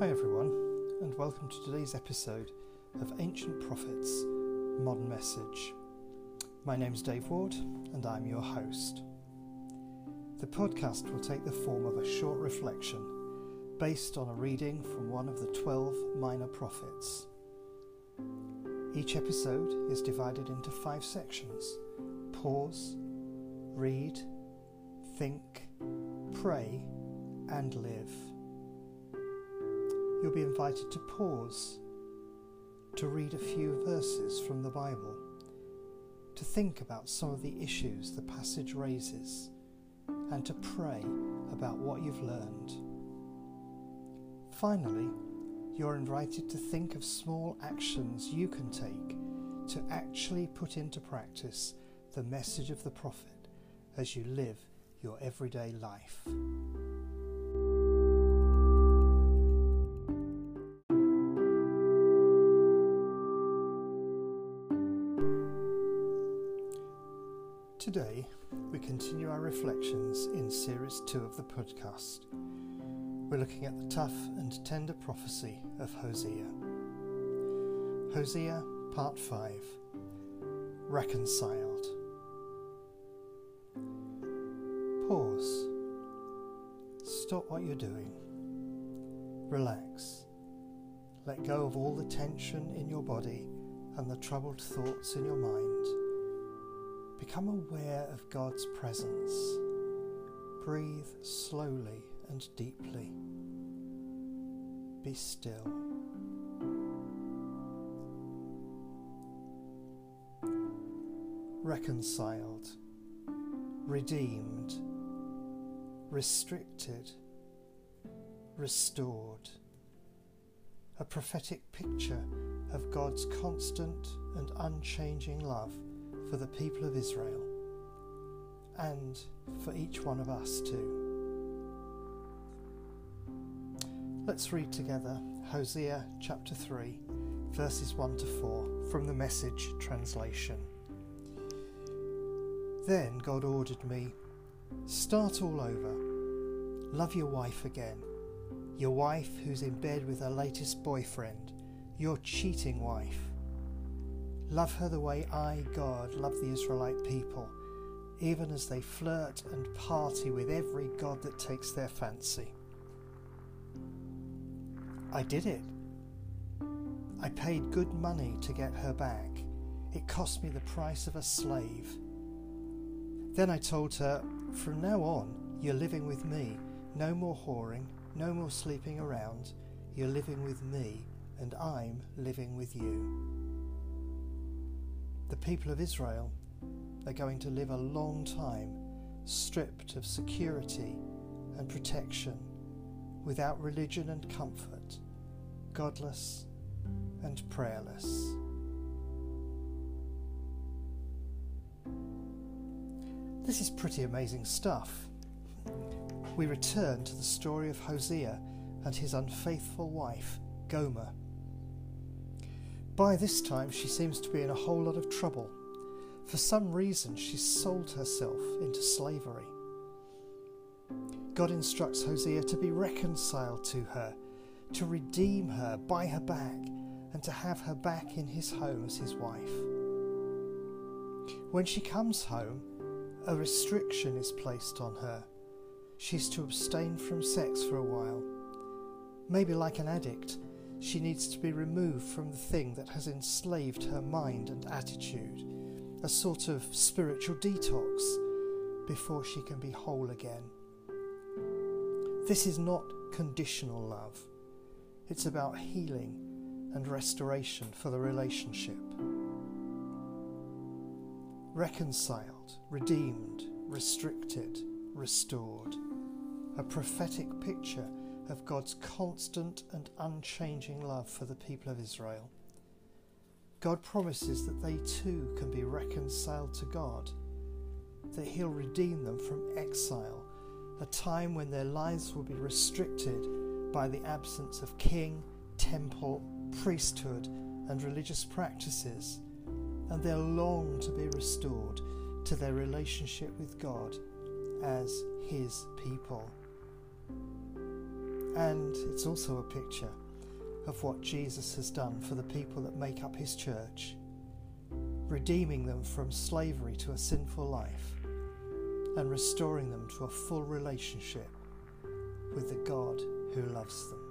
Hi, everyone, and welcome to today's episode of Ancient Prophets Modern Message. My name's Dave Ward, and I'm your host. The podcast will take the form of a short reflection based on a reading from one of the 12 minor prophets. Each episode is divided into five sections pause, read, think, pray, and live you'll be invited to pause, to read a few verses from the Bible, to think about some of the issues the passage raises, and to pray about what you've learned. Finally, you're invited to think of small actions you can take to actually put into practice the message of the prophet as you live your everyday life. Reflections in Series 2 of the podcast. We're looking at the tough and tender prophecy of Hosea. Hosea, Part 5 Reconciled. Pause. Stop what you're doing. Relax. Let go of all the tension in your body and the troubled thoughts in your mind Become aware of God's presence. Breathe slowly and deeply. Be still. Reconciled, redeemed, restricted, restored. A prophetic picture of God's constant and unchanging love for the people of Israel and for each one of us too. Let's read together Hosea chapter 3, verses 1 to 4 from the Message translation. Then God ordered me, Start all over. Love your wife again. Your wife who's in bed with her latest boyfriend, your cheating wife Love her the way I, God, love the Israelite people, even as they flirt and party with every God that takes their fancy. I did it. I paid good money to get her back. It cost me the price of a slave. Then I told her, From now on, you're living with me. No more whoring, no more sleeping around. You're living with me, and I'm living with you the people of Israel are going to live a long time stripped of security and protection, without religion and comfort, godless and prayerless. This is pretty amazing stuff. We return to the story of Hosea and his unfaithful wife, Gomer. By this time, she seems to be in a whole lot of trouble. For some reason, she's sold herself into slavery. God instructs Hosea to be reconciled to her, to redeem her, buy her back, and to have her back in his home as his wife. When she comes home, a restriction is placed on her. She's to abstain from sex for a while. Maybe like an addict, she needs to be removed from the thing that has enslaved her mind and attitude, a sort of spiritual detox, before she can be whole again. This is not conditional love, it's about healing and restoration for the relationship. Reconciled, redeemed, restricted, restored. A prophetic picture of God's constant and unchanging love for the people of Israel. God promises that they too can be reconciled to God, that He'll redeem them from exile, a time when their lives will be restricted by the absence of king, temple, priesthood, and religious practices, and they'll long to be restored to their relationship with God as His people. And it's also a picture of what Jesus has done for the people that make up his church, redeeming them from slavery to a sinful life and restoring them to a full relationship with the God who loves them.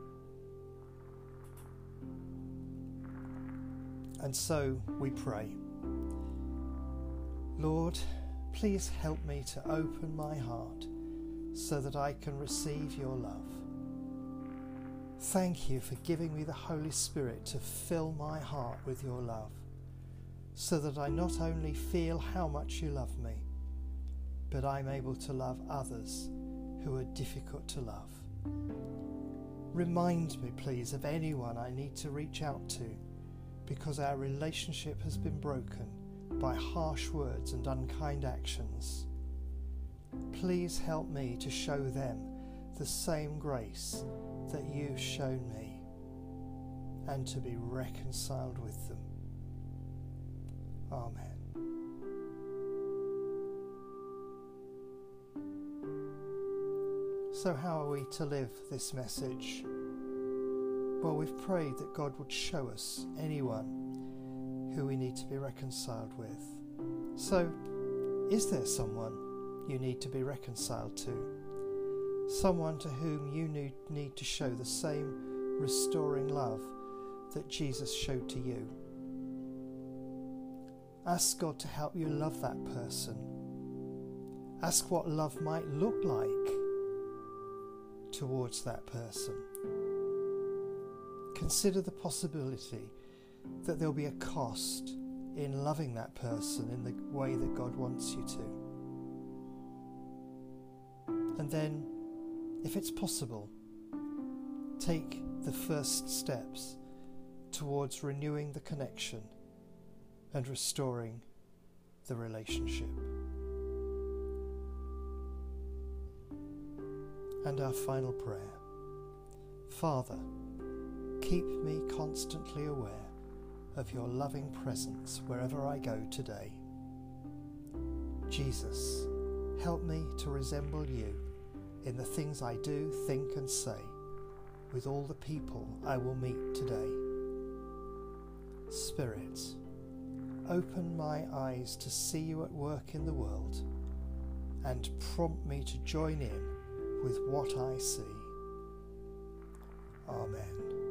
And so we pray. Lord, please help me to open my heart so that I can receive your love. Thank you for giving me the Holy Spirit to fill my heart with your love, so that I not only feel how much you love me, but I'm able to love others who are difficult to love. Remind me, please, of anyone I need to reach out to because our relationship has been broken by harsh words and unkind actions. Please help me to show them the same grace that you've shown me and to be reconciled with them. Amen. So, how are we to live this message? Well, we've prayed that God would show us anyone who we need to be reconciled with. So, is there someone you need to be reconciled to? Someone to whom you need to show the same restoring love that Jesus showed to you? Ask God to help you love that person. Ask what love might look like towards that person. Consider the possibility that there'll be a cost in loving that person in the way that God wants you to. And then, if it's possible, take the first steps towards renewing the connection and restoring the relationship. And our final prayer Father, keep me constantly aware of your loving presence wherever I go today. Jesus, help me to resemble you in the things I do, think, and say with all the people I will meet today. Spirit, open my eyes to see you at work in the world and prompt me to join in with what I see. Amen.